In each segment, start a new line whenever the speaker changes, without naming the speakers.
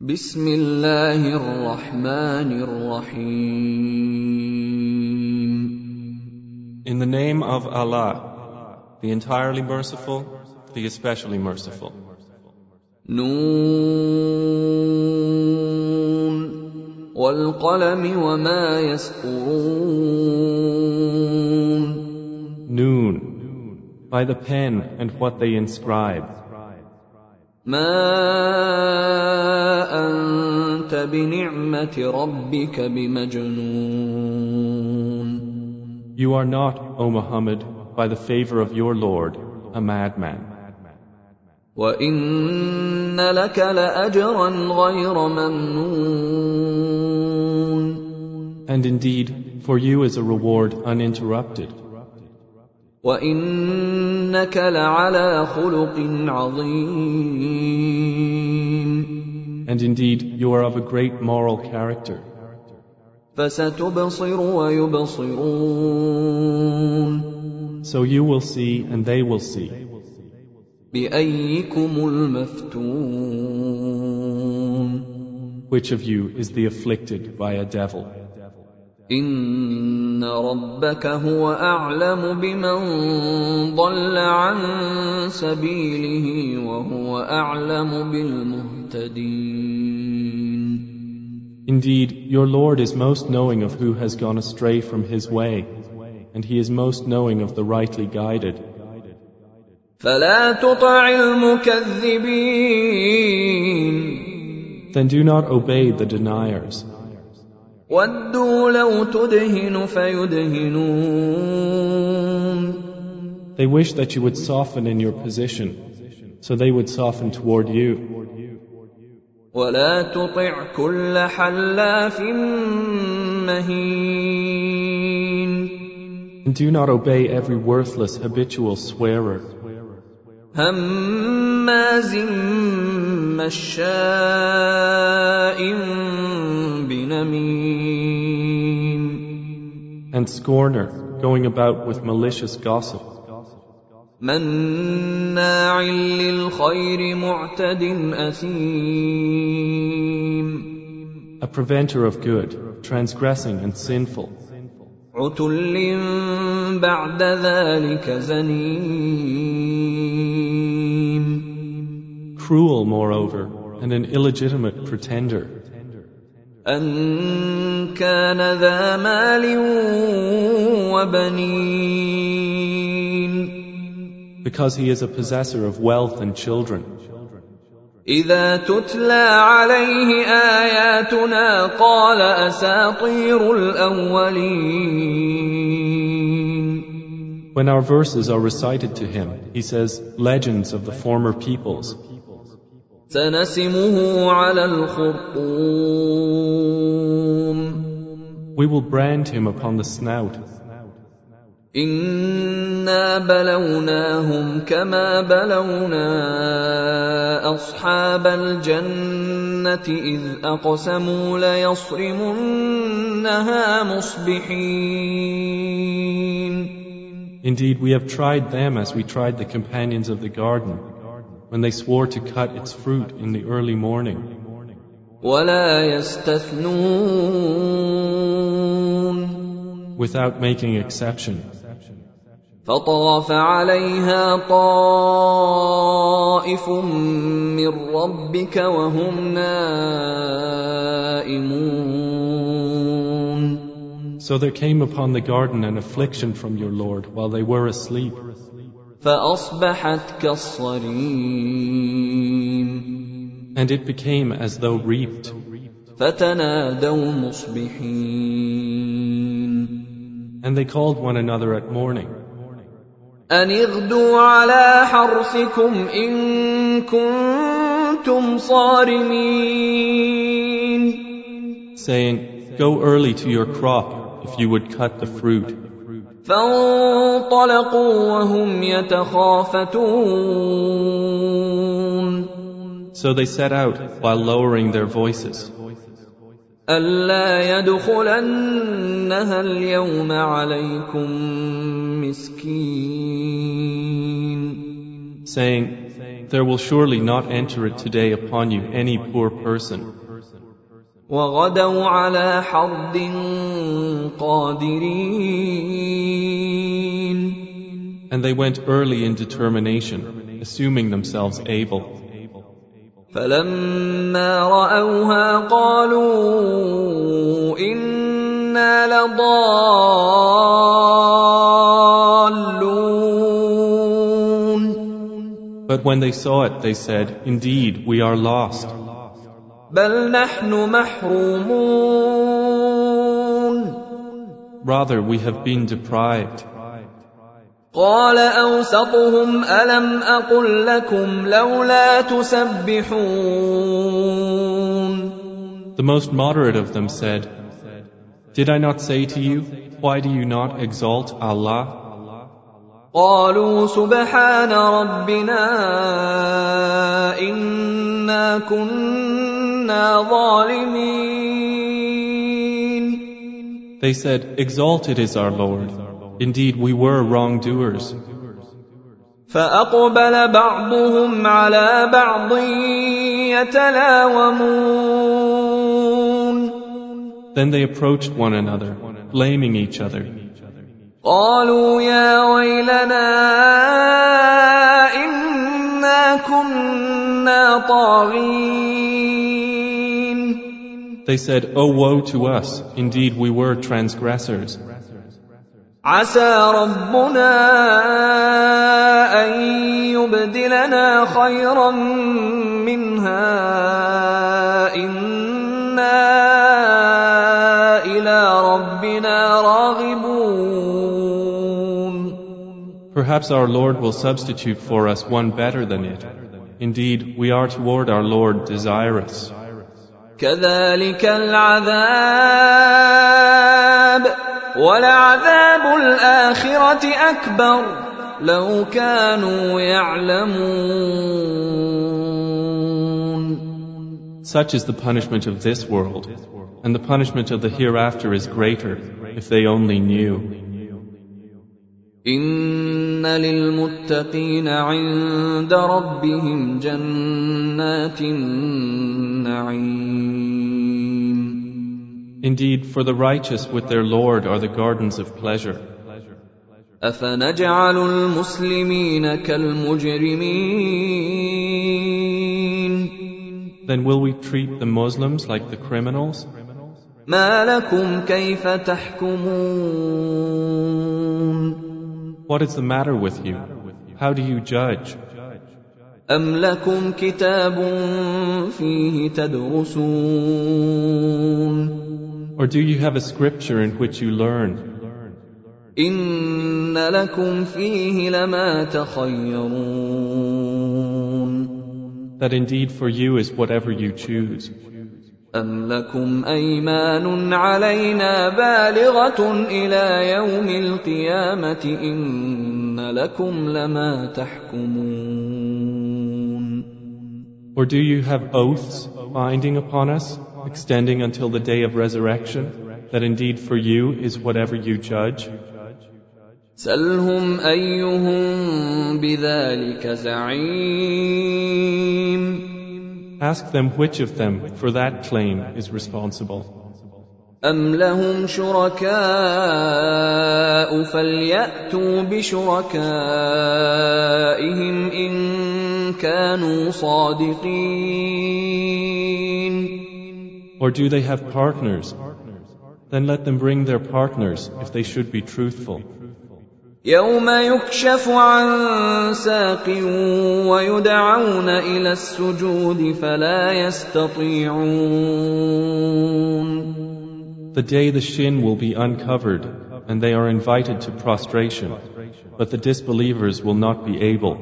بسم الله الرحمن الرحيم
In the name of Allah, the entirely merciful, the especially merciful.
نون والقلم وما يسطرون
Noon, by the pen and what they inscribe.
ما أنت بنعمة ربك بمجنون
You are not, O Muhammad, by the favor of your Lord, a madman.
وإن لك لأجرا غير ممنون
And indeed, for you is a reward uninterrupted.
وإنك لعلى خلق عظيم
And indeed, you are of a great moral character.
فستبصر ويبصرون
So you will see and they will see.
بأيكم المفتون
Which of you is the afflicted by a devil?
إن ربك هو أعلم بمن ضل عن سبيله وهو أعلم بالمهتدين
Indeed, your Lord is most knowing of who has gone astray from his way, and he is most knowing of the rightly guided.
فلا تطع المكذبين
Then do not obey the deniers.
ودوا لو تدهن فيدهنون
They wish that you would soften in your position, so they would soften toward you.
ولا تطع كل حلاف مهين
And do not obey every worthless habitual swearer,
هماز مشاء بنميم
and scorner, going about with malicious gossip,
مناع للخير معتد أثيم
a preventer of good, transgressing and sinful,
عتل بعد ذلك زنيم
cruel moreover, and an illegitimate pretender,
أن كان ذا مال وبنين
because he is a possessor of wealth and children.
إذا تتلى عليه آياتنا قال أساطير الأولين
When our verses are recited to him, he says, Legends of the former peoples.
سنسمه على الخرطوم
We will brand him upon the snout.
إنا بلوناهم كما بلونا أصحاب الجنة إذ أقسموا ليصرمنها مصبحين
Indeed, we have tried them as we tried the companions of the garden, when they swore to cut its fruit in the early morning.
ولا يستثنون
without making exception.
فطاف عليها طائف من ربك وهم نائمون
So there came upon the garden an affliction from your Lord while they were asleep,
فأصبحت كالصريم
and it became as though reaped.
فتنادوا مصبحين
And they called one another at morning,
أن اغدوا على حرثكم إن كنتم صارمين
saying, Go early to your crop if you would cut the fruit.
فانطلقوا وهم يتخافتون
So they set out while lowering their voices,
ألا يدخلنها اليوم عليكم مسكين
saying, there will surely not enter it today upon you any poor person.
وغدوا على حرد قادرين
And they went early in determination, assuming themselves able.
فلما رأوها قالوا إنا لضالون
But when they saw it, they said, Indeed, we are lost.
بل نحن محرومون
Rather, we have been deprived.
قال أوسطهم ألم أقل لكم لولا تسبحون
The most moderate of them said, Did I not say to you, why do you not exalt Allah?
قالوا سبحان ربنا إنا كنا ظالمين
They said, Exalted is our Lord. Indeed, we were wrongdoers.
فأقبل بعضهم على بعض يتلاومون
Then they approached one another, blaming each other.
قالوا يا ويلنا إنا كنا طاغين
They said, Oh woe to us! Indeed, we were transgressors.
عسى ربنا أن يبدلنا خيرا منها إنا إلى ربنا راغبون
Perhaps our Lord will substitute for us one better than it. Indeed, we are toward our Lord desirous.
كذلك العذاب ولعذاب الآخرة أكبر لو كانوا يعلمون
Such is the punishment of this world, and the punishment of the hereafter is greater, if they only knew.
إن للمتقين عند ربهم جنات النعيم
Indeed, for the righteous with their Lord are the gardens of pleasure.
أفنجعل المسلمين كالمجرمين
Then will we treat the Muslims like the criminals?
ما لكم كيف تحكمون
What is the matter with you? How do you judge?
أم لكم كتاب فيه تدرسون
Or do you have a scripture in which you learn?
إن لكم فيه لما تخيرون
That indeed for you is whatever you choose.
أم لكم أيمان علينا بالغة إلى يوم القيامة إن لكم لما تحكمون
Or do you have oaths binding upon us, extending until the day of resurrection, that indeed for you is whatever you judge?
سلهم أيهم بذلك زعيم
Ask them which of them for that claim is responsible.
أم لهم شركاء فليأتوا بشركائهم إن كانوا صادقين
Or do they have partners? Then let them bring their partners if they should be truthful.
يوم يكشف عن ساق ويدعون إلى السجود فلا يستطيعون
The day the shin will be uncovered and they are invited to prostration, but the disbelievers will not be able.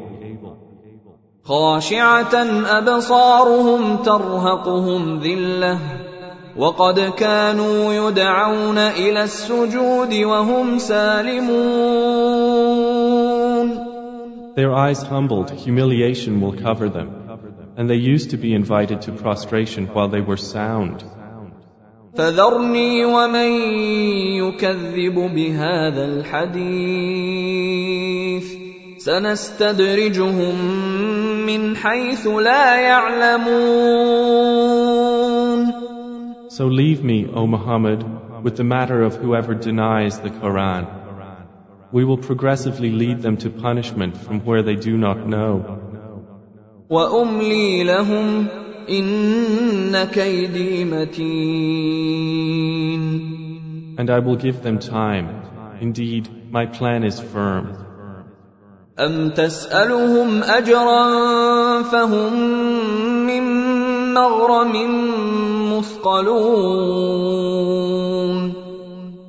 خاشعة أبصارهم ترهقهم ذلة وقد كانوا يدعون إلى السجود وهم سالمون
Their eyes humbled, humiliation will cover them, and they used to be invited to prostration while they were sound.
فذرني ومن يكذب بهذا الحديث سنستدرجهم من حيث لا يعلمون
So leave me, O Muhammad, with the matter of whoever denies the Quran. We will progressively lead them to punishment from where they do not know.
وأملي لهم إن كيدي متين
And I will give them time. Indeed, my plan is firm.
أم تسألهم أجرا فهم من مغرم مثقلون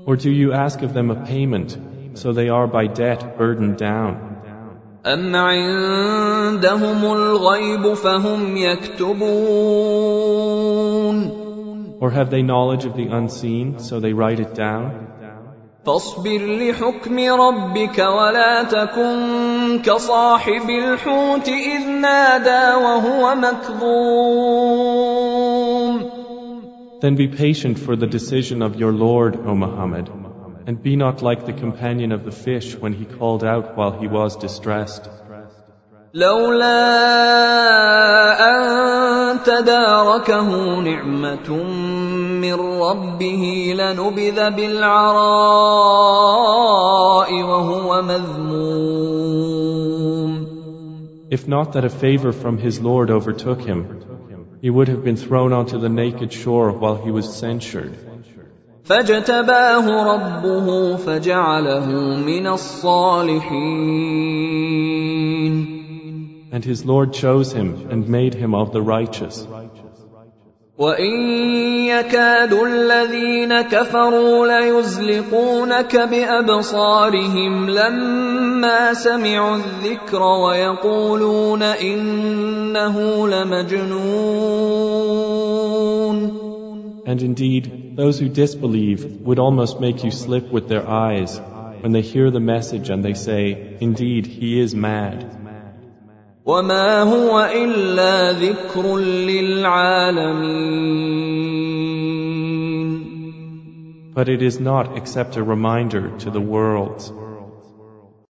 Or do you ask of them a payment, so they are by debt burdened down?
أم عندهم الغيب فهم يكتبون
Or have they knowledge of the unseen, so they write it down?
فاصبر لحكم ربك ولا تكن كصاحب الحوت إذ نادى وهو مكظوم
Then be patient for the decision of your Lord, O Muhammad, and be not like the companion of the fish when he called out while he was distressed.
لولا أن تداركه نعمة من ربه لنبذ بالعراء وهو مذموم
If not that a favor from his Lord overtook him, he would have been thrown onto the naked shore while he was censured.
فاجتباه ربه فجعله من الصالحين
And his Lord chose him and made him of the righteous.
وإن يكاد الذين كفروا ليزلقونك بأبصارهم لما سمعوا الذكر ويقولون إنه لمجنون
And indeed, those who disbelieve would almost make you slip with their eyes when they hear the message and they say, Indeed, he is mad.
وما هو إلا ذكر للعالمين
But it is not except a reminder to the worlds.